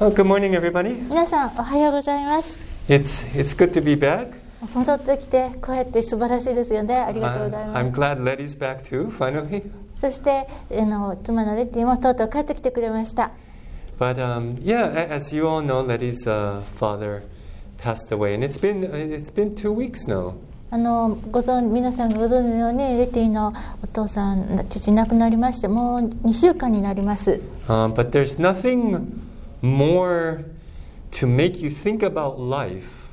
Well, good morning, everybody. 皆さんおはようございます It's it's good to be back. 戻ってきてこうやって素晴らしいですよねありがとうござい Uh, ま I'm す glad Letty's back too, finally. そしてあの妻のレッティもとうとう帰ってきてくれました But um, yeah, a- as you all know, Letty's uh, father passed away, and it's been it's been two weeks now. あのご存皆さんがご存知のようにレッティのお父さん父亡くなりましてもう2週間になります Um, but there's nothing more to make you think about life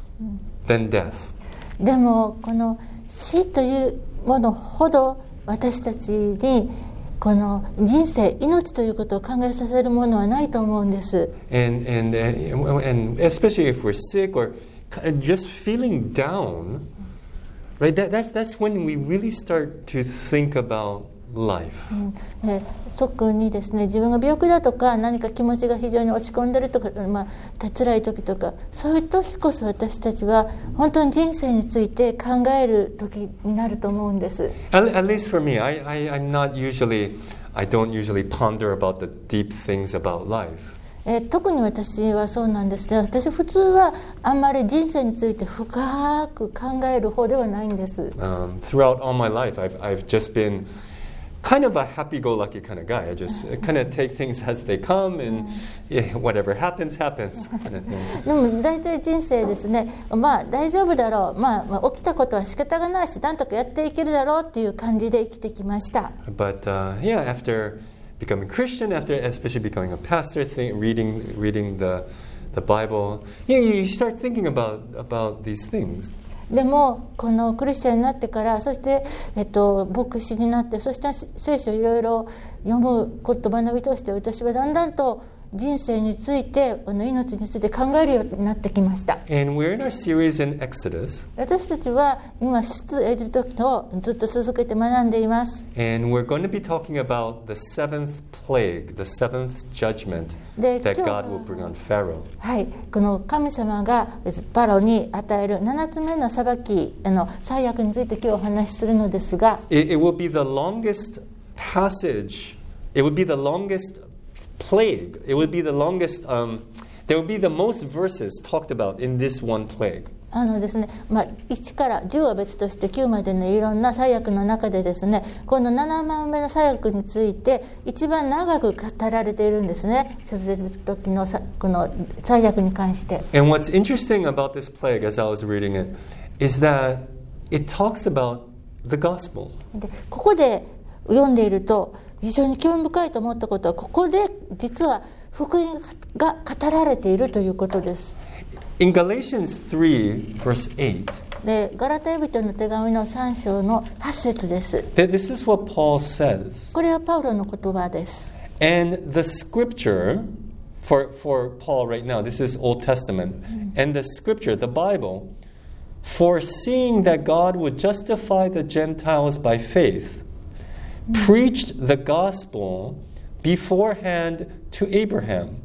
than death. でもこの死というものほど私たちにこの人生命ということを考えさせるものはないと思うんです and and uh, and especially if we're sick or just feeling down, right? That, that's that's when we really start to think about life. えー特にですね自分が病気だとか何か気持ちが非常に落ち込んでるとか、まあ、辛い時とかそういう時こそ私たちは本当に人生について考える時になると思うんです。At, at least for me, I, I I'm not usually I don't usually ponder about the deep things about life. えー特に私はそうなんですね私普通はあんまり人生について深く考える方ではないんです。Um, throughout all my life, I've I've just been kind of a happy-go-lucky kind of guy. I just kind of take things as they come, and yeah, whatever happens, happens, kind of thing. でも大体人生ですねまあ大丈夫だろう、まあ、まあ起きたことは仕方がないしなんとかやっていけるだろうっていう感じで生きてきました。 But uh, yeah, after becoming Christian, after especially becoming a pastor, think, reading reading the the Bible, you, know, you start thinking about about these things. でもこのクリスチャンになってからそして、えっと、牧師になってそして聖書をいろいろ読むこと学び通して私はだんだんと人生についてあの命について考えるようになってきました。私たちは今出エジプトをずっと続けて学んでいます。今日はい、この神様がパロに与える七つ目の裁きあの最悪について今日お話しするのですが。It, it will be the longest passage it will be the longest passage plague. It will be the longest. Um, there will be the most verses talked about in this one plague. あのですねまあ、1から10は別として9までのいろんな最悪の中でですねこの7番目の最悪について一番長く語られているんですね説明時のさこの最悪に関して。And what's interesting about this plague, as I was reading it, is that it talks about the gospel. でここで読んでいると非常に興味深いと思ったことはここで実は福音が語られているということです。In Galatians 3, verse 8, でガラテヤ人の手紙の3章の8節です。th- this is what Paul says. これはパウロの言葉です。And the scripture, for, for Paul right now, this is Old Testament, and the scripture, the Bible, foreseeing that God would justify the Gentiles by faith, preached the gospel beforehand to Abraham,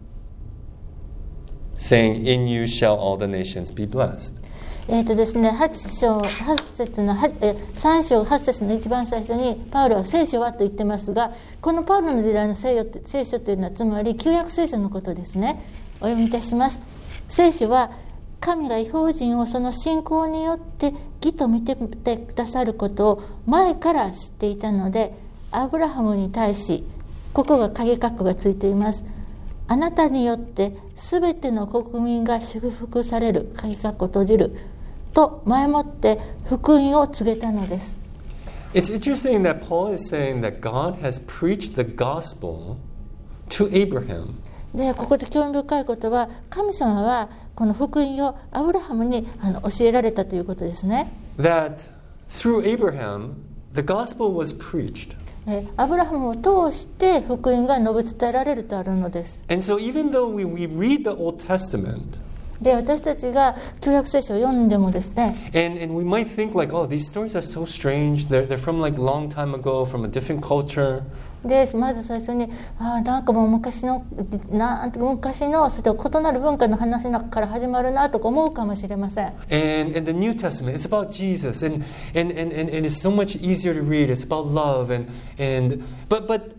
saying, In you shall all the nations be blessed. えーとですね、8章8節のはえ3章8節の一番最初にパウロは聖書はと言ってますがこのパウロの時代の聖聖書というのはつまり旧約聖書のことですねお読みいたします聖書は神が違法人をその信仰によって義と見てくださることを前から知っていたのでアブラハムに対しここが鍵括弧がついていますあなたによってすべての国民が祝福される鍵括弧閉じると前もって福音を告げたのです It's interesting that Paul is saying that God has preached the gospel to Abraham. でここで興味深いことは神様はこの福音をアブラハムにあの教えられたということですね that through Abraham, the gospel was preached. えアブラハムを通して福音が述べ伝えられるとあるのです And so, even though we, we read the Old Testament, で私たちが旧約聖書を読んでもですね and, and we might think like, oh, these stories are so strange. They're, they're from like long time ago, from a different culture. でまず最初にああなんかもう昔のなんて昔のそれと異なる文化の話の中から始まるなとか思うかもしれません And in the New Testament, it's about Jesus, and, and, and, and, and it's so much easier to read. It's about love, and, and but, but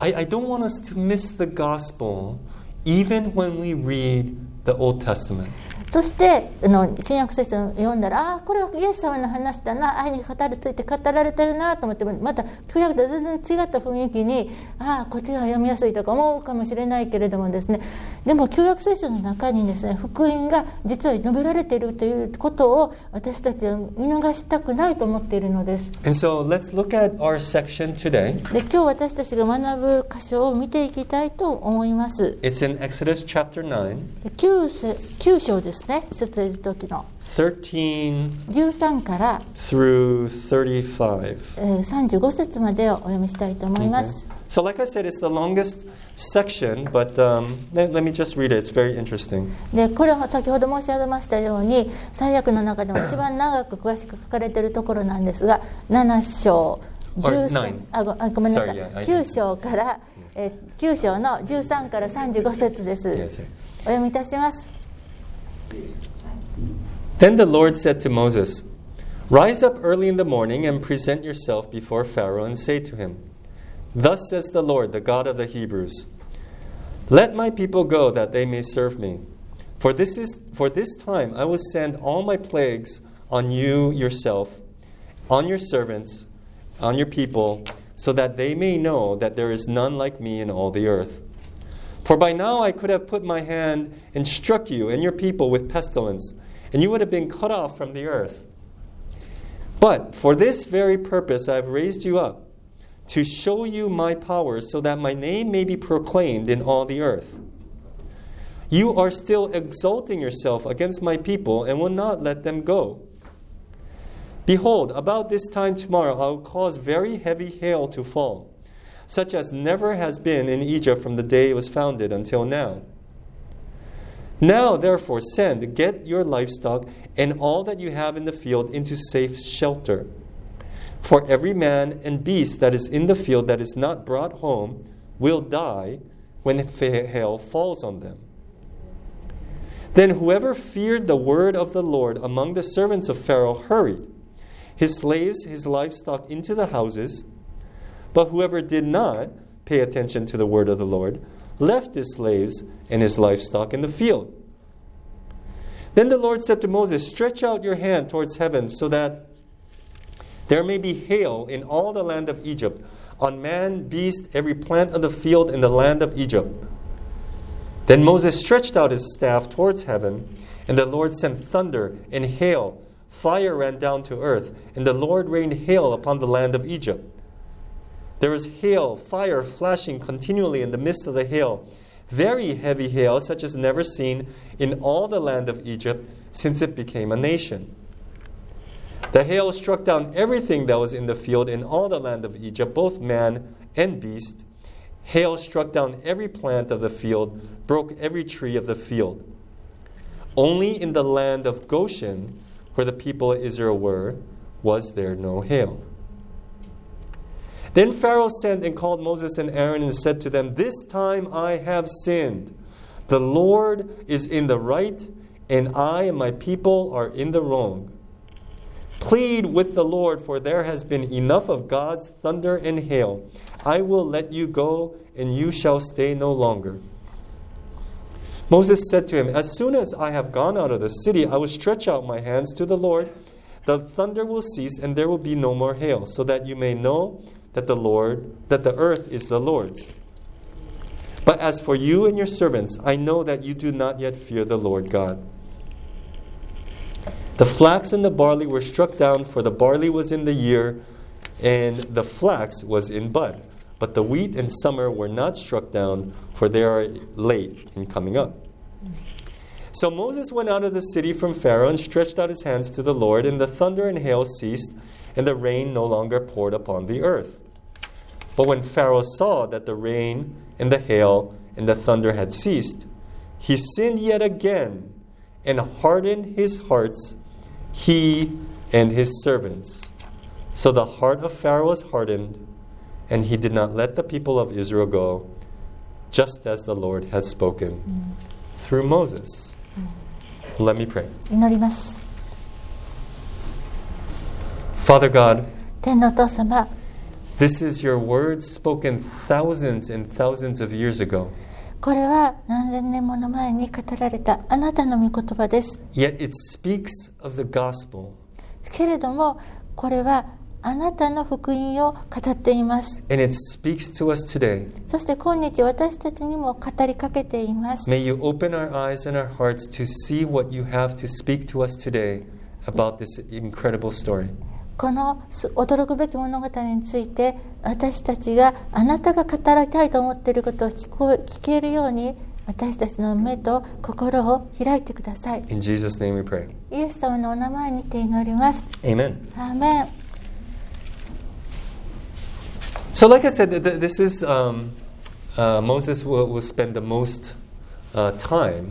I, I don't want us to miss the gospel even when we read the Old Testament. そしてあの新約聖書を読んだらああこれはイエス様の話だな愛に語るついて語られてるなと思ってまた旧約と全然違った雰囲気にああこっちが読みやすいとか思うかもしれないけれどもですねでも旧約聖書の中にですね福音が実は述べられているということを私たちは見逃したくないと思っているのです。And so let's look at our section today. で今日私たちが学ぶ箇所を見ていきたいと思います。It's in Exodus chapter 9, 9, せ9章ですね説いる時の13 13から、through 35. えー35節までをお読みしたいと思います。So, like I said, it's the longest section, but um, let, let me just read it. It's very interesting. でこれは先ほど申し上げましたように最悪の中でも一番長く詳しく書かれているところなんですが7章 Or 10章 nine. あごあごめんなさい Sorry, yeah, I 9章から、えー9章の13から35節です、Yes, お読みいたします。Then the Lord said to Moses, Rise up early in the morning and present yourself before Pharaoh and say to him, Thus says the Lord, the God of the Hebrews, Let my people go that they may serve me. For this is for this time I will send all my plagues on you yourself, on your servants, on your people, so that they may know that there is none like me in all the earth. For by now I could have put my hand and struck you and your people with pestilence, and you would have been cut off from the earth. But for this very purpose I have raised you up, to show you my power, so that my name may be proclaimed in all the earth. You are still exalting yourself against my people and will not let them go. Behold, about this time tomorrow I will cause very heavy hail to fall, such as never has been in Egypt from the day it was founded until now. Now, therefore, send, get your livestock and all that you have in the field into safe shelter. For every man and beast that is in the field that is not brought home will die when hail falls on them. Then whoever feared the word of the Lord among the servants of Pharaoh hurried, his slaves, his livestock into the houses. But whoever did not pay attention to the word of the Lord left his slaves and his livestock in the field. Then the Lord said to Moses, Stretch out your hand towards heaven so that there may be hail in all the land of Egypt, on man, beast, every plant of the field in the land of Egypt. Then Moses stretched out his staff towards heaven, and the Lord sent thunder and hail. Fire ran down to earth, and the Lord rained hail upon the land of Egypt. There was hail, fire flashing continually in the midst of the hail, very heavy hail, such as never seen in all the land of Egypt since it became a nation. The hail struck down everything that was in the field in all the land of Egypt, both man and beast. Hail struck down every plant of the field, broke every tree of the field. Only in the land of Goshen, where the people of Israel were, was there no hail. Then Pharaoh sent and called Moses and Aaron and said to them, This time I have sinned. The Lord is in the right, and I and my people are in the wrong. Plead with the Lord, for there has been enough of God's thunder and hail. I will let you go, and you shall stay no longer. Moses said to him, As soon as I have gone out of the city, I will stretch out my hands to the Lord. The thunder will cease, and there will be no more hail, so that you may know that the Lord, that the earth is the Lord's. But as for you and your servants, I know that you do not yet fear the Lord God. The flax and the barley were struck down, for the barley was in the year, and the flax was in bud. But the wheat and summer were not struck down, for they are late in coming up. So Moses went out of the city from Pharaoh and stretched out his hands to the Lord, and the thunder and hail ceased, and the rain no longer poured upon the earth. But when Pharaoh saw that the rain and the hail and the thunder had ceased, he sinned yet again and hardened his hearts, he and his servants. So the heart of Pharaoh was hardened, and he did not let the people of Israel go, just as the Lord had spoken through Moses. Let me pray. 祈ります。 Father God, 天のお父様、 this is your word spoken thousands and thousands of years ago. これは何千年もの前に語られたあなたの御言葉です Yet it speaks of the gospel けれどもこれはあなたの福音を語っています and it speaks to us today. そして今日私たちにも語りかけています May you open our eyes and our hearts to see what you have to speak to us today about this incredible story. このす驚くべき物語について私たちがあなたが語りたいと思っていることを聞こえ聞けるように私たちの目と心を開いてください In Jesus' name we pray. イエス様のお名前にて祈ります Amen. アーメン So, like I said, th- th- this is um, uh, Moses will, will spend the most uh, time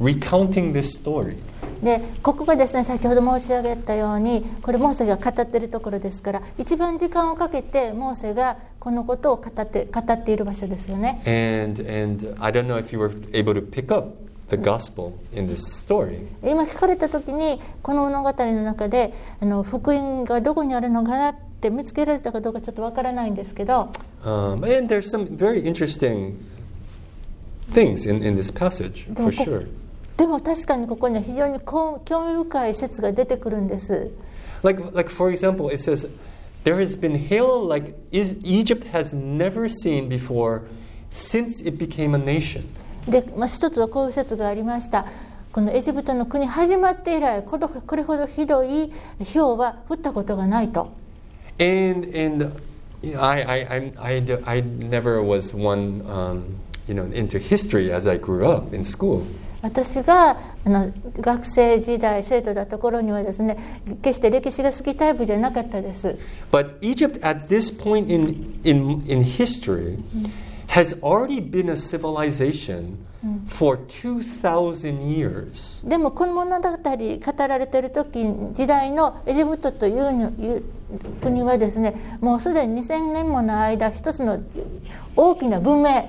recounting this story. でここがですね先ほど申し上げたようにこれモーセが語っているところですから一番時間をかけてモーセがこのことを語って語っている場所ですよね And, and I don't know if you were able to pick up the gospel in this story. 今聞かれた時にこの物語の中であの福音がどこにあるのかなって見つけられたかどうかちょっとわからないんですけど Um, and there's some very interesting things in, in this passage, for sure. でも確かにここには非常に興味深い説が出てくるんです Like, like for example, it says, there has been hail like is, Egypt has never seen before since it became a nation. で、まあ、一つはこういう説がありましたこのエジプトの国始まって以来これほどひどい氷は降ったことがないと And, and I, I, I, d- I never was one, um, you know, into history as I grew up in school. 私があの学生時代生徒だった頃にはですね決して歴史が好きタイプじゃなかったです But Egypt, at this point in, in, in history, has already been a civilization for 2,000 years. でもこの物語語られている時時代のエジプトというのいう国はですねもうすでに2000年もの間一つの大きな文明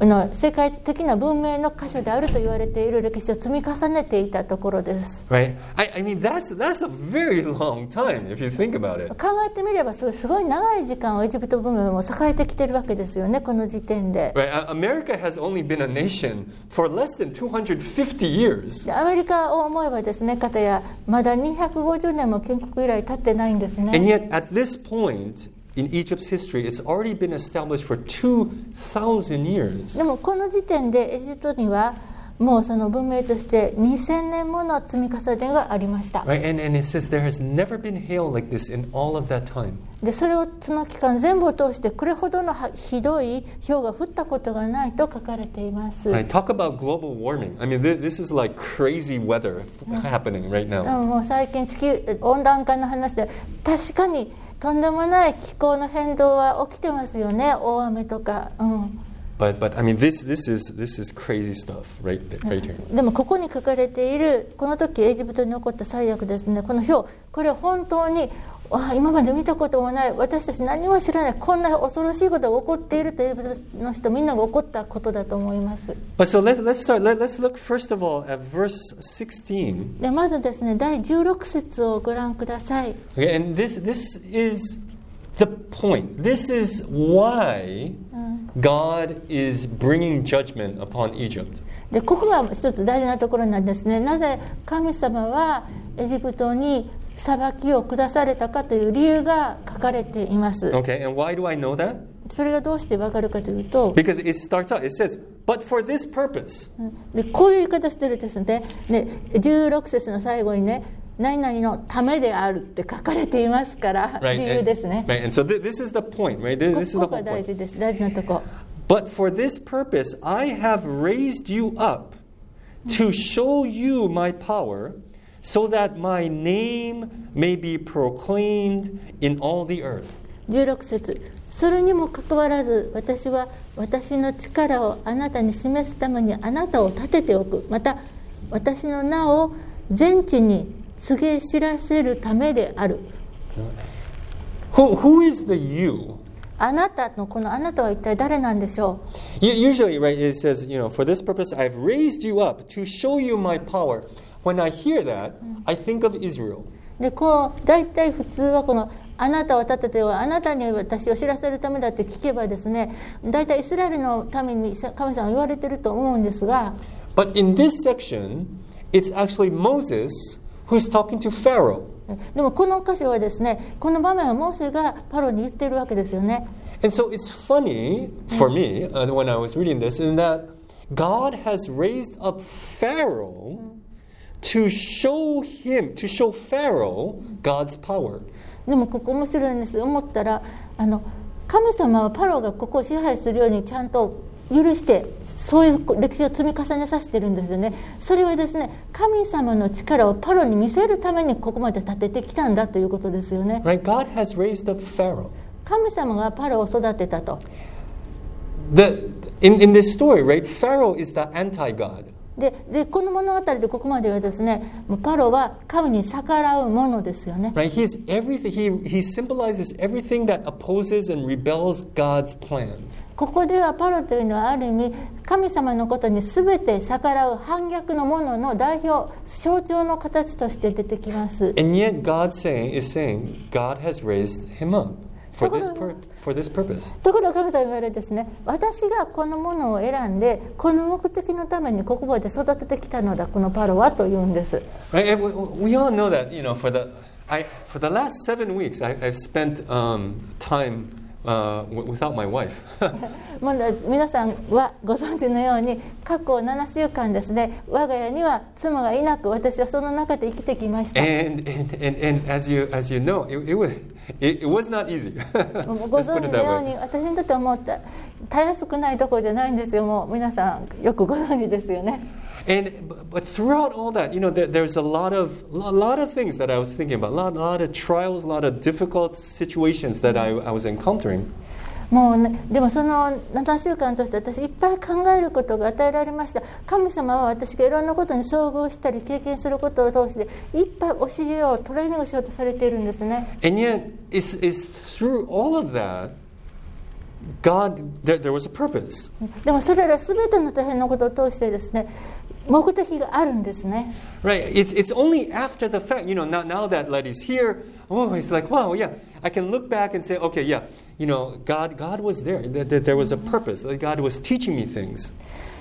あの世界的な文明の箇所であると言われている歴史を積み重ねていたところです Right? I, I mean, that's, that's a very long time if you think about it. 考えてみればすごいすごい長い時間をエジプト文明も栄えてきてるわけですよねこの時点で Right? America has only been a nation for less than 250 years. でアメリカを思えばですね方やまだ250年も建国以来経ってないんですね And yet, at this point in Egypt's history, it's already been established for 2,000 years. でもこの時点でエジプトにはもうその文明として2000年もの積み重ねがありました Right? And, and it says there has never been hail like this in all of that time. でそれをその期間全部を通してこれほどのはひどい氷が降ったことがないと書かれています、Right? Talk about global warming. I mean, th- this is like crazy weather happening right で now. ももう最近地球温暖化の話で確かにとんでもない気候の変動は起きてますよね。大雨とか、うん、But, but I mean, this, this, is, this is crazy stuff right, th- right here. でもここに書かれているこの時エジプトに起こった最悪ですね。この氷これは本当にわあ今まで見たこともない私たち何も知らないこんな恐ろしいことが起こっているというの人みんなが起こったことだと思います。でまずですね第16節をご覧ください。Okay, and this, this is the point. This is why God is bringing judgment upon Egypt. でここが一つ大事なところなんですね。なぜ神様はエジプトに裁きを下されたかという理由が書かれています Okay, and why do I know that? それがどうしてわかるかというと Because it starts out, it says, but for this purpose. でこういう言い方してるんですねで16節の最後にね何々のためであるって書かれていますから、Right? 理由ですね right, and so th- this is the point, right? This, is こ the が大.事です大事なとこ But for this purpose, I have raised you up to show you my power, so that my name may be proclaimed in all the earth. 16節それにもかかわらず私は私の力をあなたに示すためにあなたを立てておくまた私の名を全地に告げ知らせるためである Who, who is the you? あなたのこのあなたは一体誰なんでしょ U- Usually, right, it says, you know, for this purpose I've raised you up to show you my power. When I hear that, I think of Israel. うでこう大体普通はこのあなたを立ててはあなたに私を知らせるためだって聞けばですね大体イスラエルのために神様は言われてると思うんですが But in this section, it's actually Moses who's talking to Pharaoh. でもこの箇所はですねこの場面はモーセがパロに言ってるわけですよね And so it's funny for me uh, when I was reading this, in that God has raised up Pharaoh to show him, to show Pharaoh God's power. でもここ面白いんです思ったらあの神様はパロがここを支配するようにちゃんと許してそういう歴史を積み重ねさせてるんですよねそれはですね神様の力をパロに見せるためにここまで立ててきたんだということですよね Right? God has raised up Pharaoh. 神様がパロを育てたと The, in, in this story, right, Pharaoh is the anti God. ででこの物語でここまではですねパロは神に逆らうものですよね Right? He's everything, he, he symbolizes everything that opposes and rebels God's plan. ここではパロというのはある意味神様のことに全て逆らう反逆のものの代表象徴の形として出てきます And yet God saying, is saying God has raised him up ところが神様言われですね私がこのものを選んでこの目的のためにここで育ててきたのだこのパロはというんです。Right? Uh, without my wife. もうね皆さんはご存知のように過去7週間ですね我が家には妻がいなく私はその中で生きてきました and, and, and, and as, you, as you know, it, it, was, it, it was not easy. ご存知のよう.に私にとってはもうたたやすくないところじゃないんですよもう皆さんよくご存知ですよね And but- but throughout all that, you know, there, there's a lot of a lot of things that I was thinking about, a lot, a lot of trials, a lot of difficult situations that I, I was encountering. もうねでもその7週間として私いっぱい考えることが与えられました神様は私がいろんなことに遭遇したり経験することを通していっぱい教えようトレーニングしようとされているんですね And yet, it's, it's through all of that, God, there, there was a purpose. でもそれら全ての大変なことを通してですね 目的があるんですね Right? It's, it's only after the fact, you know, now, now that Letty's here, oh, it's like, wow, yeah, I can look back and say, okay, yeah, you know, God, God was there. There, there- there was a purpose. God was teaching me things.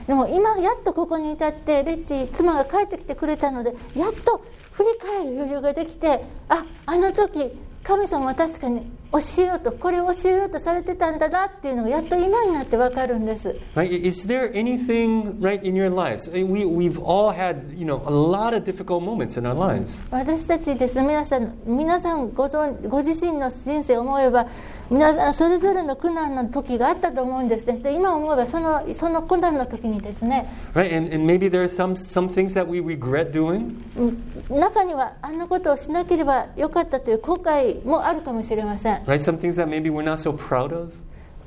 でも今やっとここに至ってレッティ妻が帰ってきてくれたのでやっと振り返る余裕ができてああの時神様は確かに教えようとこれを教えようとされてたんだなっていうのがやっと今になって分かるんです Right? Is there anything right in your lives? Eh, We, we've all had, you know, a lot of difficult moments in our lives. 私たちです皆さん皆さんご存ご自身の人生を思えば皆さんそれぞれの苦難の時があったと思うんですねで今思えばそのその苦難の時にですね Right? And, and maybe there are some, some things that we regret doing. うん中にはあんなことをしなければよかったという後悔もあるかもしれません Right? Some things that maybe we're not so proud of.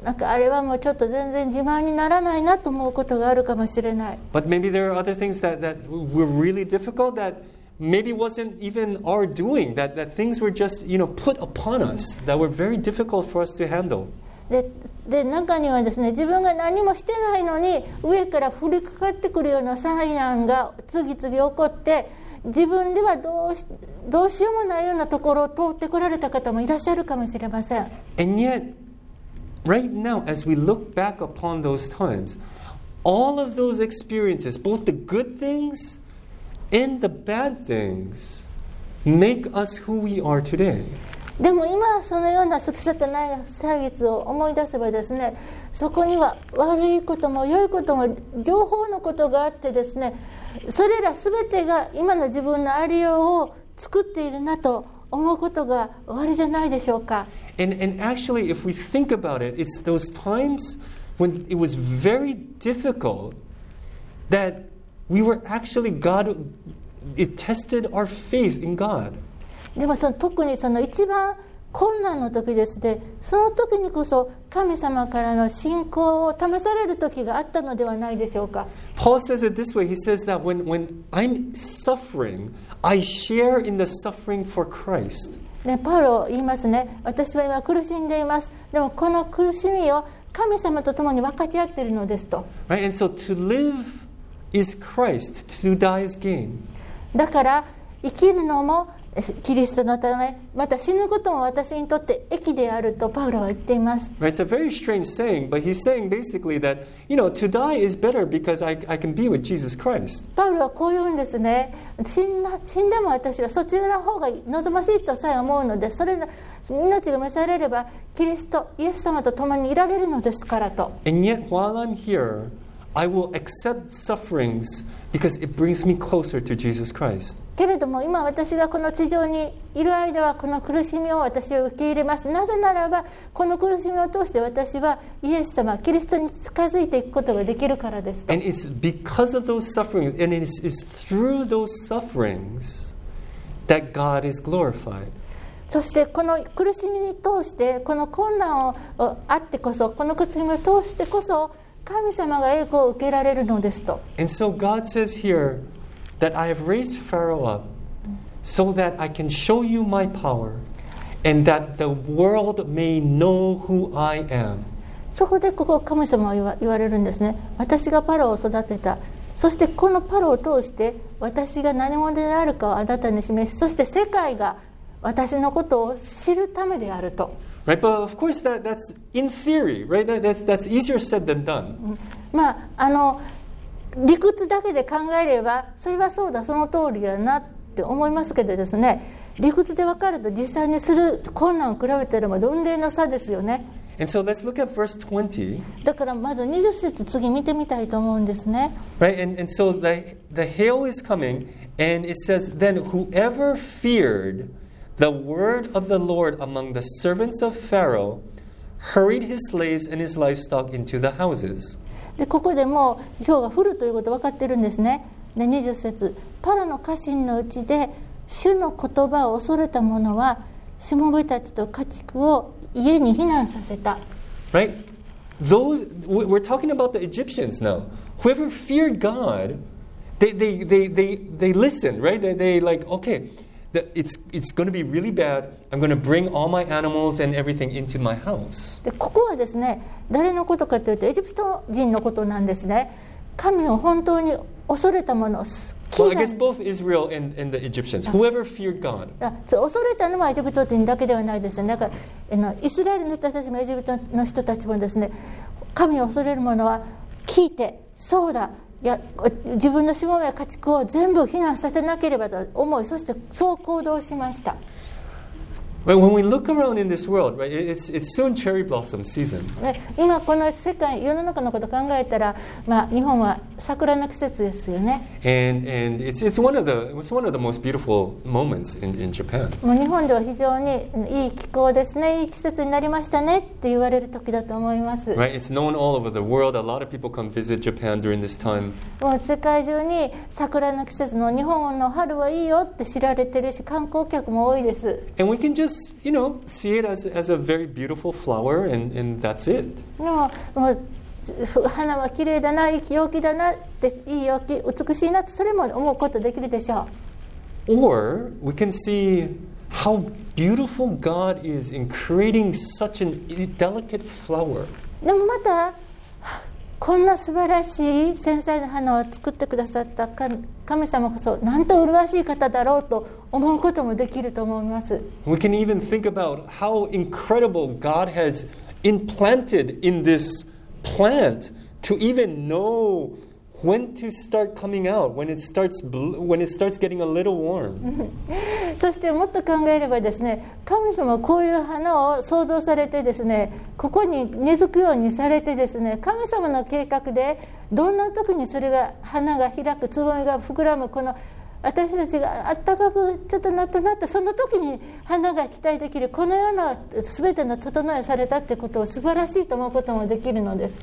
なんかあれはもうちょっと全然自慢にならないなと思うことがあるかもしれない But maybe there are other things that, that were really difficult that maybe wasn't even our doing, that, that things were just, you know, put upon us that were very difficult for us to handle. でで中にはですね自分が何もしてないのに上から降りかかってくるような災難が次々起こって自分ではどうしどうしようもないようなところを通ってこられた方もいらっしゃるかもしれません And yet, right now, as we look back upon those times, all of those experiences, both the good things and the bad things, make us who we are today. でも今そのような過ぎ去ってない歳月を思い出せばですねそこには悪いことも良いことも両方のことがあってですねそれら全てが今の自分のありようを作っているなと思うことが終わりじゃないでしょうか And, and actually, if we think about it, it's those times when it was very difficult that we were actually God, it tested our faith in God. でもその特にその一番困難の時ですねその時にこそ神様からの信仰を試される時があったのではないでしょうか Paul says it this way he says that when, when I'm suffering, I share in the suffering for Christ. ね、パウロ言いますね私は今苦しんでいますでもこの苦しみを神様と共に分かち合っているのですと Right? And so to live is Christ, to die is gain. だから生きるのもキリストのためまた死ぬことも私にとって益であるとパウロは言っています Right? It's a very strange saying, but he's saying basically that, you know, to die is better because I, I can be with Jesus Christ. パウロはこう言うんですね死んだ死んでも私はそちらの方が望ましいとさえ思うのでそれが命が召されればキリストイエス様と共にいられるのですからと And yet, while I'm here, I will accept sufferings because it brings me closer to Jesus Christ. けれども今私がこの地上にいる間はこの苦しみを私は受け入れますなぜならばこの苦しみを通して私はイエス様キリストに近づいていくことができるからですと And it's because of those sufferings, and it is through those sufferings that God is glorified. そしてこの苦しみに通してこの困難ををあってこそこの苦しみを通してこそ神様が栄光を受けられるのですと And so God says here that I have raised Pharaoh up so that I can show you my power and that the world may know who I am. そこでここ神様は言わ言われるんですね私がパロを育てたそしてこのパロを通して私が何者であるかをあなたに示しそして世界が私のことを知るためであると Right? But of course that, that's in theory, right? That, that's, that's easier said than done. まああの理屈だけで考えればそれはそうだその通りだなって思いますけどですね理屈で分かると実際にする困難を比べたらもう雲泥の差ですよね And so let's look at verse 20. だからまず20節次見てみたいと思うんですね Right? And, and so the, the hail is coming, and it says, Then whoever feared the word of the Lord among the servants of Pharaoh hurried his slaves and his livestock into the houses. でここでもう氷が降るということ分かってるんですねで20節パラの家臣のうちで主の言葉を恐れた者はしもべたちと家畜を家に避難させた Right? Those we- we're talking about the Egyptians now. Whoever feared God, they they they they, they listened, right? They, they like, okay, the, it's it's going to be really bad. I'm going to bring all my animals and everything into my house. でここはですね誰のことかというとエジプト人のことなんですね神を本当に恐れた者 Well, 飢 I guess 餓 both Israel and, and the Egyptians. Whoever feared God. 恐れたのはエジプト人だけではないですねだからあのイスラエルの人たちもエジプトの人たちもですね神を恐れる者は聞いてそうだいや自分のしもべや家畜を全部避難させなければと思いそしてそう行動しました。Right, when we look around in this world, right, it- it's, it's soon cherry blossom season. ね今この世界世の中のこと考えたら、まあ、日本は桜の季節ですよね And, and it's, it's, one of the, it's one of the most beautiful moments in, in Japan. もう日本では非常にいい気候ですねいい季節になりましたねって言われる時だと思います、Right? It's known all over the world. A lot of people come visit Japan during this time. もう世界中に桜の季節の日本の春はいいよって知られてるし観光客も多いです And we can just, you know, see it as, as a very beautiful flower, and, and that's it. でももうふ花は綺麗だないい陽気だなっていい陽気美しいなってそれも思うことできるでしょう Or we can see how beautiful God is in creating such an delicate flower. でもまたはあ こんな素晴らしい繊細な花を作ってくださった神様こそなんと麗しい方だろうと思うこともできると思います We can even think about how incredible God has implanted in this plant to even know when to start coming out when it starts when it starts getting a little warm. そしてもっと考えればですね神様はこういう花を創造されてですねここに根付くようにされてですね神様の計画でどんな時にそれが花が開くつぼみが膨らむこの私たちがあったかくちょっとなったなってその時に花が期待できるこのような全ての整えされたってことを素晴らしいと思うこともできるのです。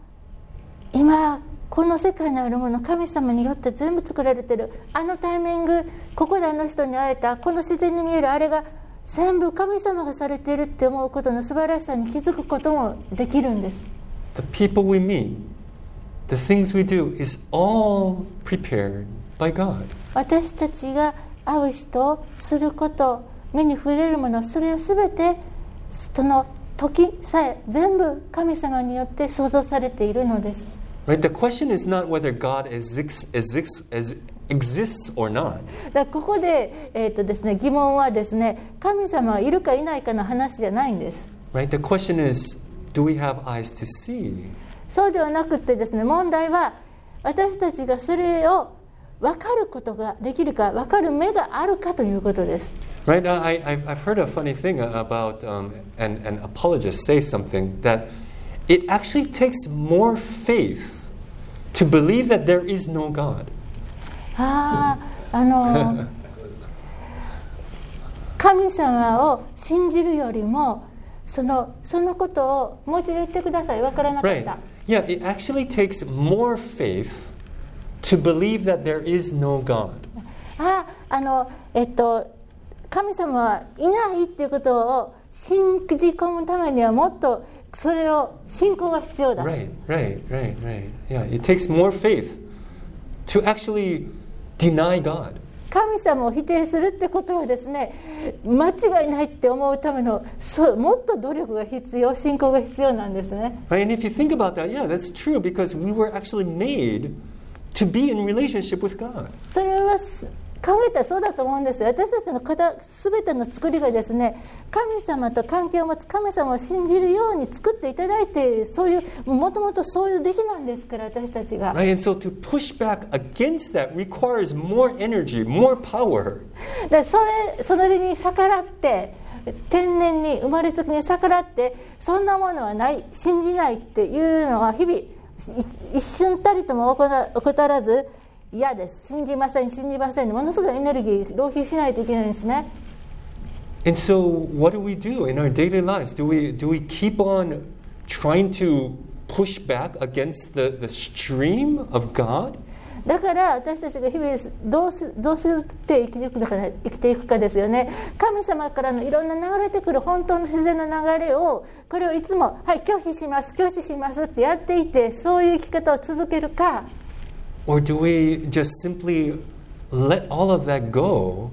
今この世界にあるもの神様によって全部作られてる。あのタイミングここであの人に会えたこの自然に見えるあれが全部神様がされているって思うことの素晴らしさに気づくこともできるんです。The people we meet, the things we do, is all prepared by God. 私たちが会う人すること目に触れるものそれを全てその時さえ全部神様によって創造されているのです Right? The question is not whether God exists, exists, as- exists or not. だからここで,、えーとですね、疑問はですね神様はいるかいないかの話じゃないんです Right? The question is, do we have eyes to see? そうではなくてですね問題は私たちがそれを分かることができるか分かる目があるかということです Right? I, I've, I've heard a funny thing about, um, and, and apologists say something, that it actually takes more faith to believe that there is no God. あああの神様を信じるよりもそのそのことをもう一度言ってください分からなかっ Right. た Yeah, it actually takes more faith to believe that there is no God. ああのえっと神様はいないっていうことを信じ込むためにはもっとそれを信仰が必要だ、Right, right, right, right. Yeah, it takes more faith to actually deny God. 神様を否定するってことはですね間違いないって思うためのそうもっと努力が必要信仰が必要なんですね Right? And if you think about that, yeah, that's true because we were actually made to be in relationship with God. それはす考えたらそうだと思うんですよ私たちの方全ての作りがですね神様と関係を持つ神様を信じるように作っていただいているそういうもともとそういう出来なんですから私たちが Right? And so to push back against that requires more energy, more power. でそれそれに逆らって天然に生まれた時に逆らってそんなものはない信じないっていうのは日々い一瞬たりとも怠らず嫌です。信じません。信じません。ものすごいエネルギー浪費しないといけないんですね。And so what do we do in our daily lives? Do we do we keep on trying to push back against the, the stream of God? だから私たちが日々どうすどうすって生きていくか生きていくかですよね。神様からのいろんな流れてくる本当の自然な流れをこれをいつも「はい拒否します拒否します」ってやっていてそういう生き方を続けるか Or do we just simply let all of that go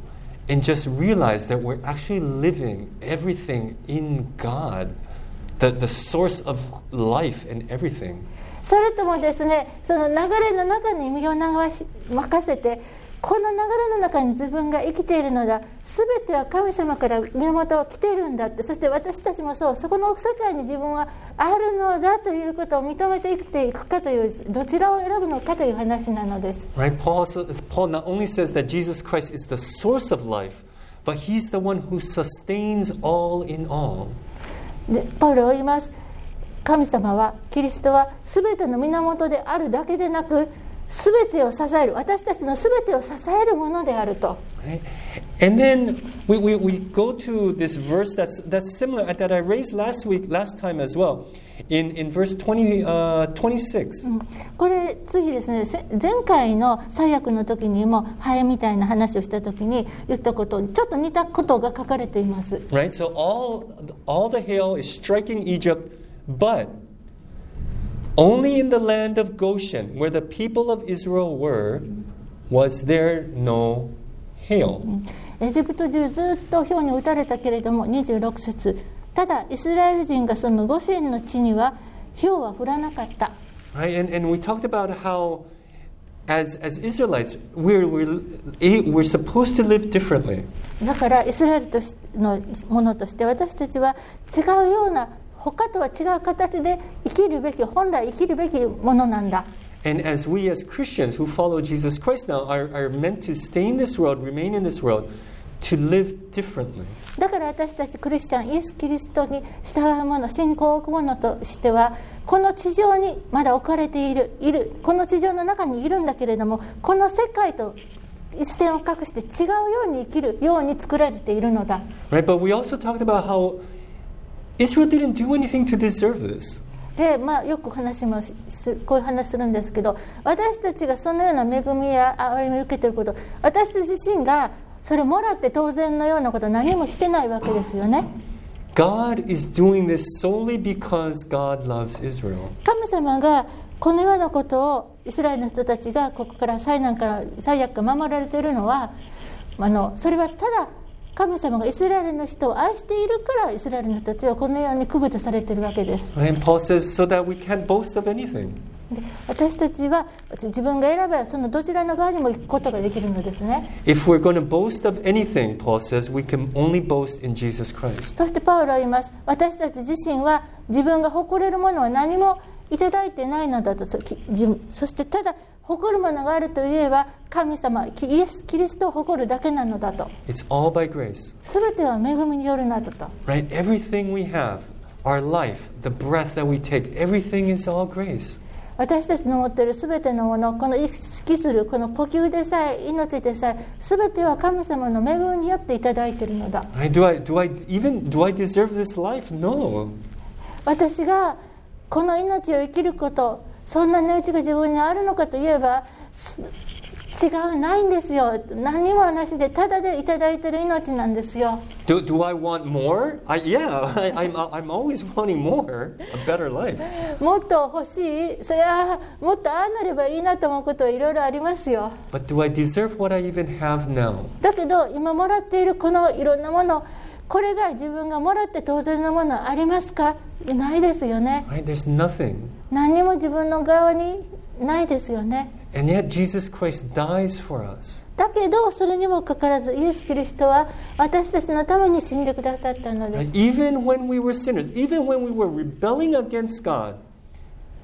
and just realize that we're actually living everything in God, the, the source of life and everything? それともですねその流れの中に身を流し任せて この流れの中に自分が生きているのだ。全ては神様から源は来ているんだって。そして私たちもそう。そこの世界に自分はあるのだということを認めて生きていくかというどちらを選ぶのかという話なのです。Right? Paul, also, Paul not only says that Jesus Christ is the source of life, but he's the one who sustains all in all. でパウロは言います。神様はキリストは全ての源であるだけでなく全てを支える私たちのすべてを支えるものであると。これ次ですね前回の最悪の時にもハエみたいな話をした時に言ったことちょっと似たことが書かれています。Right? So all, all the hail is striking Egypt, but only in the land of Goshen, where the people of Israel were, was there no hail. エジプト中ずっと氷に打たれたけれども26節ただイスラエル人が住むゴシェンの地には氷は降らなかった Right? And, and we talked about how, as, as Israelites, we're, we're, we're supposed to live differently. だからイスラエルとしのものとして私たちは違うような 他とは違う形で生きるべき本来生きるべきものなんだ And as we as Christians who follow Jesus Christ now are, are meant to stay in this world, remain in this world, to live differently. だから私たちクリスチャンイエス・キリストに従う者信仰を置く者としてはこの地上にまだ置かれているいるこの地上の中にいるんだけれどもこの世界と一線を画して違うように生きるように作られているのだ Right? But we also talked about how Israel didn't do anything to deserve this. で、まあ、よく話もすこういう話するんですけど私たちがそのような恵みや憐れみを受けてること私たち自身がそれもらって当然のようなこと何もしてないわけですよね God is doing this solely because God loves Israel. 神様がこのようなことをイスラエルの人たちがここから災難から最悪から守られているのはあのそれはただ神様がイスラエルの人を愛しているからイスラエルの人たちはこのように区別されているわけです And Paul says, so that we can't boast of anything. で私たちは自分が選べばそのどちらの側にも行くことができるのですね If we're going to boast of anything, Paul says, we can only boast in Jesus Christ. そしてパウロは言います私たち自身は自分が誇れるものは何もいたいてないのだとそ,してただ誇るものがあるといえば神様イエス・キリスト誇るだけなのだと。全ては恵みによるなどと。私たちの持っているすべてのもの、この意識する、この呼吸でさえ、命でさえ、すべては神様の恵みによっていたいてるのだ。私がこの命を生きることそんな値打ちが自分にあるのかといえばす違うないんですよ何にもなしでただでいただいている命なんですよ Do, do I want more? I, yeah, I, I'm, I'm always wanting more, a better life. もっと欲しいそれはもっとああなればいいなと思うことはいろいろありますよ But do I deserve what I even have now? だけど今もらっているこのいろんなものこれが自分がもらって当然のものありますかないですよね Right? There's nothing. 何にも自分の側にないですよね And yet Jesus Christ dies for us. だけどそれにもかかわらずイエス・キリストは私たちのために死んでくださったので?す Even when we were sinners, even when we were rebelling against God,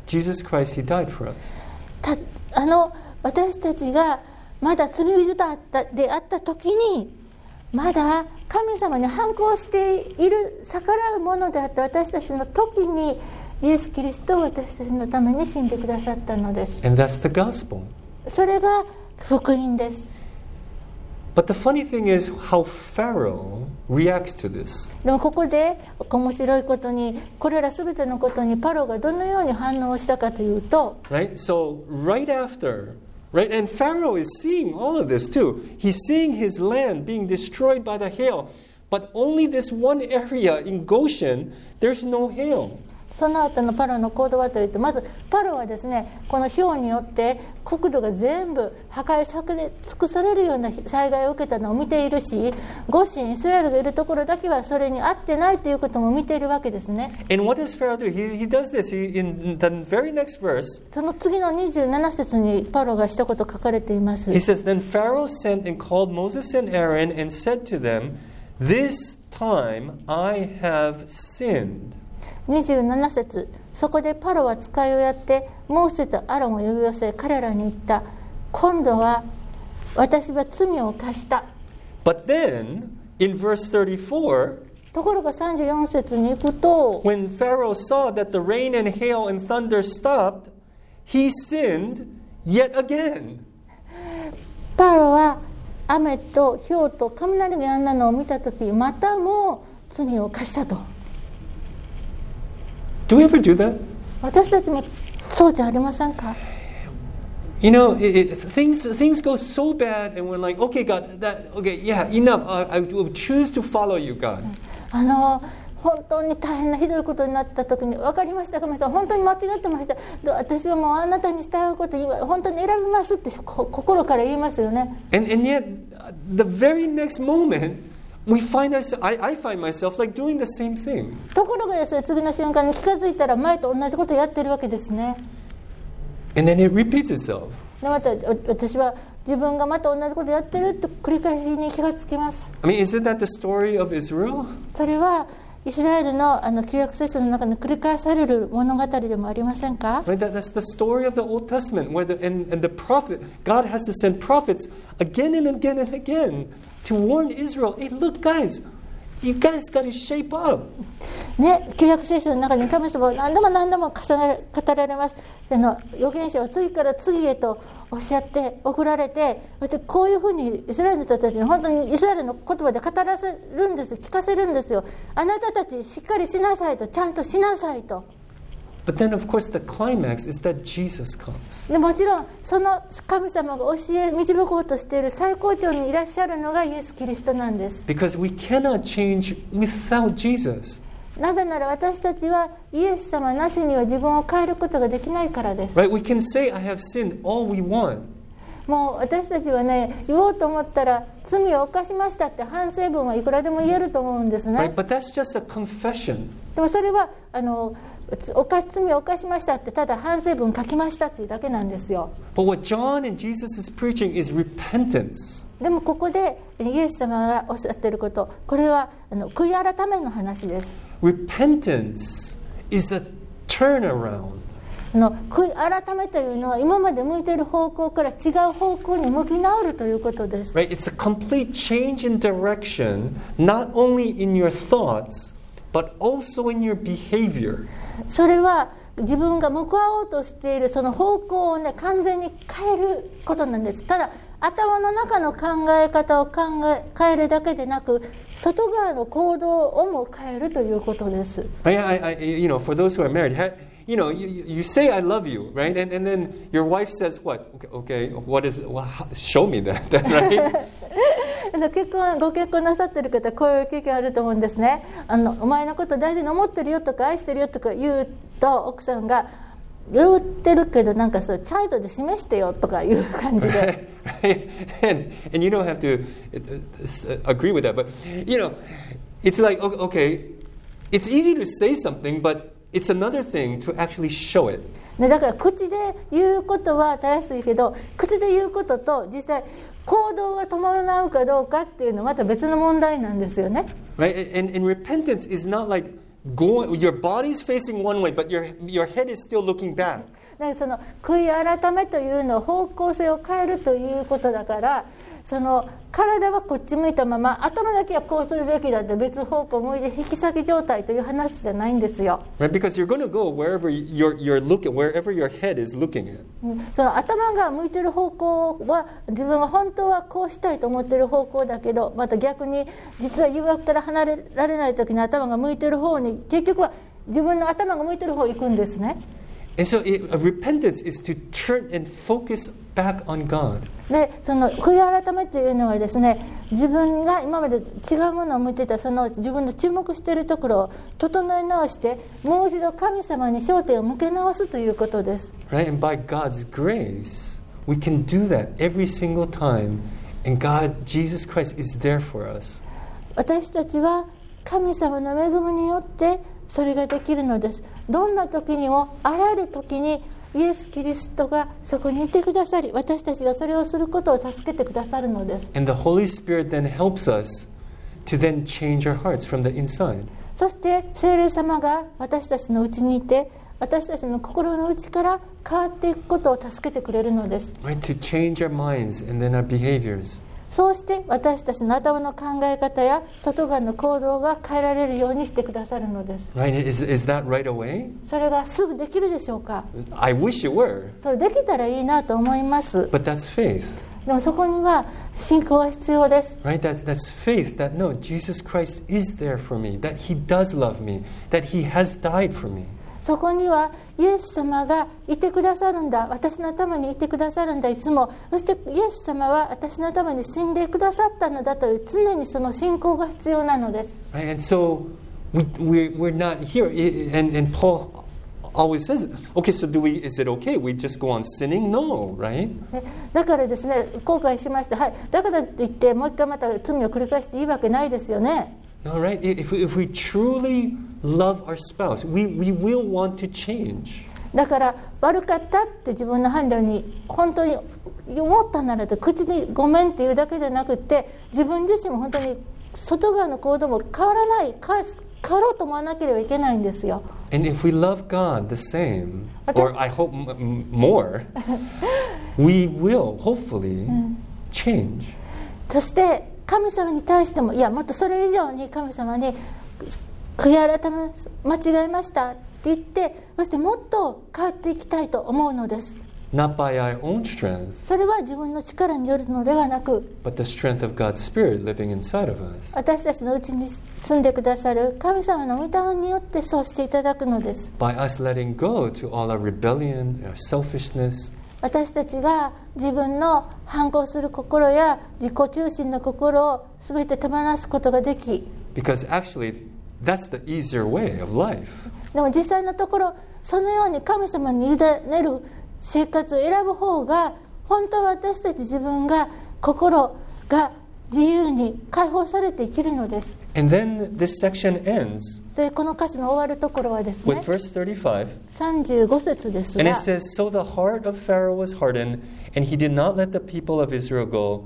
Jesus Christ, He died for us. たあの私たちがまだ罪人だったであった時にまだ神様に反抗している逆らうものであった私たちの時にイエス・キリストは私たちのために死んでくださったのです And that's the gospel. それが福音です But the funny thing is how Pharaoh reacts to this. でもここで面白いことにこれら全てのことにパロがどのように反応したかというと Right? So, right after, right? And Pharaoh is seeing all of this too. He's seeing his land being destroyed by the hail. But only this one area in Goshen, there's no hail. その後のパロの行動はというとまずパロはですねこの氷によって国土が全部破壊され尽くされるような災害を受けたのを見ているしゴシンイスラエルがいるところだけはそれに合ってないということも見ているわけですね And what does Pharaoh do? He, he does this. He, in the very next verse, その次の27節にパロがしたこと書かれています he says, Then Pharaoh sent and called Moses and Aaron and said to them, This time I have sinned. 27節そこでパロは使いをやってモーセとアロンを呼び寄せ彼らに言った今度は私は罪を犯した But then, in verse 34, ところが34節に行くと when Pharaoh saw that the rain and hail and thunder stopped, he sinned yet again. パロは雨と氷と雷がやんだのを見た時またも罪を犯したと Do we ever do that? 私たちもそうじゃありませんか You know, it, it, things things go so bad, and we're like, okay, God, that okay, yeah, enough. I, I will choose to follow you, God. あの本当に大変なひどいことになった時に分かりました神様本当に間違ってましたで私はもうあなたに従うこと今本当に選びますってこ心から言いますよね And and yet, uh, the very next moment, we find ourselves. I, I find myself like doing the same thing. ところがですね次の瞬間に気が付いたら前と同じことをやってるわけですね And then it repeats itself. でまたお私は自分がまた同じことをやってると繰り返しに気がつきます I mean, isn't that the story of Israel? それはイスラエルのあの旧約聖書の中に繰り返される物語でもありませんか Right? That, that's the story of the Old Testament, where the and, and the prophet God has to send prophets again and again and again to warn Israel. Hey, look, guys, you guys got to shape up. ね、旧約聖書の中に神様は何度も何度も重ね語られますあの預言者は次から次へとおっしゃって送られてそしてこういうふうにイスラエルの人たちに本当にイスラエルの言葉で語らせるんです聞かせるんですよあなたたちしっかりしなさいとちゃんとしなさいと But then, of course, the climax is that Jesus comes. でもちろんその神様が教え導こうとしている最高潮にいらっしゃるのがイエス・キリストなんです Because we cannot change without Jesus. なぜなら私たちはイエス様なしには自分を変えることができないからです Right? We can say, I have sinned all we want. もう私たちはね言おうと思ったら罪を犯しましたって反省文はいくらでも言えると思うんです Right? ね But that's just a confession. でもそれはあの犯し罪を犯しましたってただ反省文書きましたっていうだけなんですよ But what John and Jesus is preaching is repentance. でもここでイエス様がおっしゃってることこれはあの悔い改めの話です Repentance is a turnaround. あの悔い改めというのは今まで向いている方向から違う方向に向き直るということです Right? It's a complete change in direction, not only in your thoughts, but also in your behavior. それは自分が向かおうとしているその方向をね完全に変えることなんですただ頭の中の考え方を考え変えるだけでなく外側の行動をも変えるということです I, I, I, you know, for those who are married, you know, you, you say I love you, right? And, and then your wife says what? Okay, okay what is? Well, how- show me that, right? あの結婚ご結婚なさってる方こういう経験あると思うんですねあのお前のこと大事に思ってるよとか愛してるよとか言うと奥さんが言ってるけどなんかそうチャイルドで示してよとかいう感じで right? And, and you don't have to agree with that, but you know, it's like o- okay, it's easy to say something, but it's another thing to actually show it. ね、だから口で言うことは正しいけど口で言うことと実際行動が伴うかどうかっていうのはまた別の問題なんですよね。Right? And, and repentance is not like going, your body's facing one way, but your, your head is still looking back. だからその悔い改めというのは方向性を変えるということだからその体はこっち向いたまま頭だけはこうするべきだって別方向向いて引き先状態という話じゃないんですよ。Right? Because you're going to go wherever you're, you're looking, wherever your head is looking at. うんその頭が向いてる方向は自分は本当はこうしたいと思ってる方向だけどまた逆に実は誘惑から離れられない時に頭が向いてる方に結局は自分の頭が向いてる方行くんですね。And so it, uh, repentance is to turn and focus back on God. でその悔い改めというのはですね自分が今まで違うものを向いてたその自分の注目しているところを整え直してもう一度神様に焦点を向け直すということです。Right? And by God's grace, we can do that every single time. And God, Jesus Christ, is there for us. 私たちは神様の恵みによってそれができるのですどんな時にもあらゆる時にイエス・キリストがそこにいてくださり私たちがそれをすることを助けてくださるのです And the Holy Spirit then helps us to then change our hearts from the inside. そして聖霊様が私たちのうちにいて私たちの心の内から変わっていくことを助けてくれるのです Right? To change our minds and then our behaviors. そうして私たちの頭の考え方や外側の行動が変えられるようにしてくださるのです Right? Is, is that right away? それがすぐできるでしょうか I wish it were. それできたらいいなと思います But that's faith. でもそこには信仰が必要です。Right? That's, that's faith that no, Jesus Christ is there for me, that He does love me, that He has died for me. そこにはイエス様がいてくださるんだ私のためにいてくださるんだいつもそしてイエス様は私のために死んでくださったのだという常にその信仰が必要なのです Right? And so we, we're, we're not here. I- And, and Paul always says, okay, so do we, is it okay? We just go on sinning? No, right? ねだからですね後悔しましたはいだからといってもう一回また罪を繰り返していいわけないですよね No, right? If we, if we truly love our spouse, we, we will want to change. だから悪かったって自分の伴侶に本当に思ったならと口にごめんっていうだけじゃなくって自分自身も本当に外側の行動も変わらない変わろうと思わなければいけないんですよ And if we love God the same, or I hope m- m- more, we will hopefully change. そして神様に対してもいやもっとそれ以上に神様に悔い改め間違えましたって言ってそしてもっと変わっていきたいと思うのです。Not by our own strength, それは自分の力によるのではなく私たちのうちに住んでくださる神様の御霊によってそうしていただくのです。By us letting go to all our rebellion, our selfishness 私たちが自分の反抗する心や自己中心の心を全て手放すことができ because actually that's the easier way of life. でも実際のところそのように神様に委ねる生活を選ぶ方が本当は私たち自分が心が自由に解放されて生きるのです And then this section ends でこの歌詞の終わるところはです with ね verse 35. 35節です And が it says, So the heart of Pharaoh was hardened, and he did not let the people of Israel go,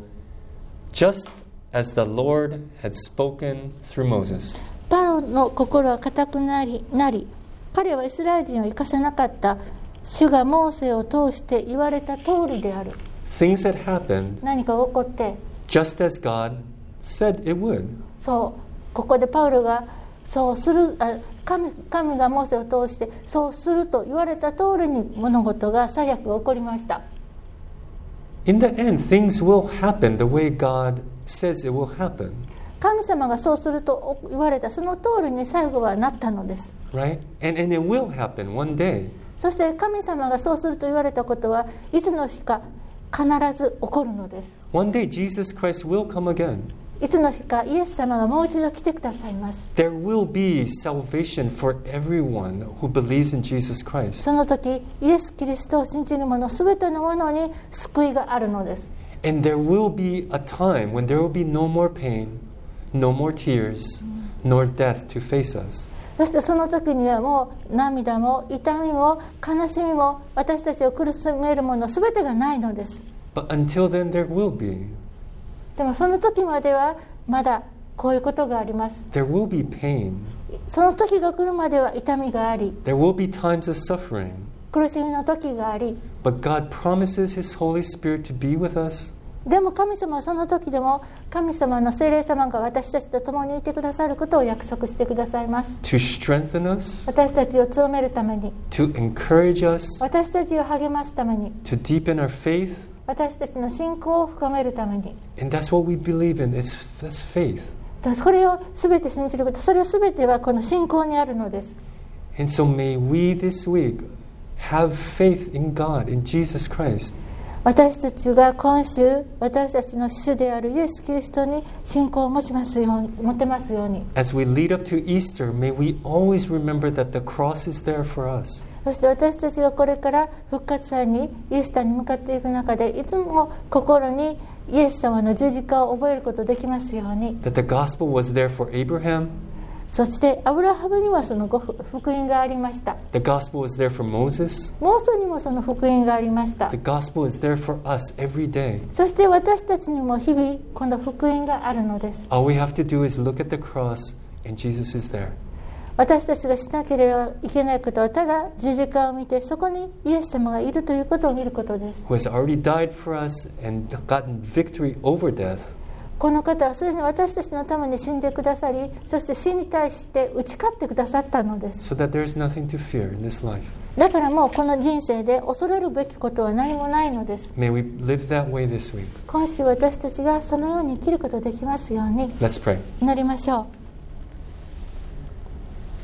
just as the Lord had spoken through Moses. パロの心は固くなりなり彼はイスラエル人を生かさなかった主がモーセを通して言われた通りである Things had happened 何かが起こって just as God said it would. そうここでパウロがそうするあ神神がモーセを通してそうすると言われた通りに物事が最悪が起こりました In the end, things will happen the way God says it will happen, 神様がそうすると言われたその通りに最後はなったのです right? And, and it will happen one day. そして神様がそうすると言われたことはいつの日か必ず起こるのです One day, Jesus Christ will come again. いつの日かイエス様がもう一度来てくださいます There will be salvation for everyone who believes in Jesus Christ. その時イエス・キリストを信じる者全ての者に救いがあるのです And there will be a time when there will be no more pain, no more tears, nor death to face us. そしてその時にはもう涙も痛みも悲しみも私たちを苦しめるもの全てがないのです But until then, there will be. でもその時まではまだこういうことがあります There will be pain. その時が来るまでは痛みがあり There will be times of suffering. 苦しみの時があり But God promises His Holy Spirit to be with us, でも神様はその時でも神様の聖霊様が私たちと共にいてくださることを約束してくださいます to strengthen us, 私たちを強めるために to encourage us, 私たちを励ますために to deepen our faith. 私たちの信仰を深めるために And that's what we believe in. It's, that's faith. それを全て信じることそれを全てはこの信仰にあるのです And so may we this week have faith in God, in Jesus Christ. 私たちが今週私たちの主であるイエス・キリストに信仰を持ちますように持てますように As we lead up to Easter, may we always remember that the cross is there for us. そして私たちがこれから復活祭にイエスタに向かっていく中でいつも心にイエス様の十字架を覚えることできますように That the gospel was there for Abraham, そしてアブラハムにはそのご福音がありました the gospel was there for Moses, モーセにもその福音がありました the gospel is there for us every day. そして私たちにも日々この福音があるのです All we have to do is look at the cross, and Jesus is there. 私たちがしなければいけないことはただ十字架を見てそこにイエス様がいるということを見ることです Who has already died for us and gotten victory over death. この方はすでに私たちのために死んでくださりそして死に対して打ち勝ってくださったのです So that there is nothing to fear in this life. だからもうこの人生で恐れるべきことは何もないのです May we live that way this week. 今週私たちがそのように生きることできますように Let's pray. 祈りましょう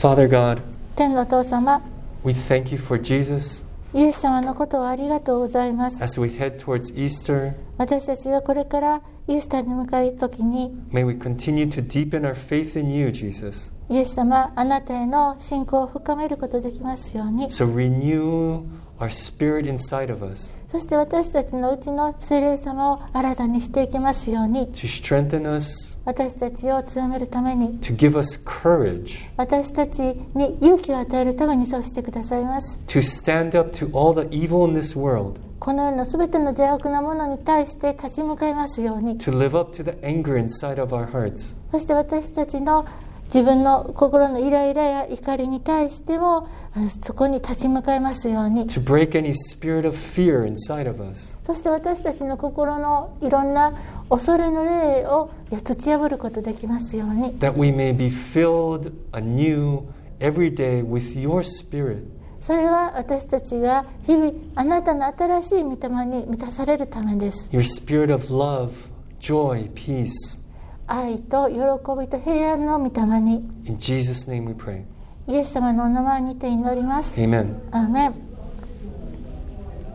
Father God, 天のお父様 we thank you for Jesus イエス様のことをありがとうございます as we head towards Easter. 私たちがこれからイースターに向かう時に May we continue to deepen our faith in you, Jesus. イエス様あなたへの信仰を深めることできますように So renew our spirit inside of us そして私たちのうちの聖霊様を新たにしていきますように to strengthen us, 私たちを強めるために to give us courage, 私たちに勇気を与えるためにそうしてくださいます to stand up to all the evil in this world, この世のすべての邪悪なものに対して立ち向かいますように to live up to the anger inside of our hearts, そして私たちの自分の心のイライラや怒りに対してもあそこに立ち向かいますように to break any spirit of fear inside of us, そして私たちの心のいろんな恐れの霊を突き破ることできますように that we may be filled anew every day with your spirit. それは私たちが日々あなたの新しい御霊に満たされるためです Your spirit of love, joy, peace. 愛と喜びと平安の御霊に。In Jesus' name we pray. イエス様のお名前にて祈ります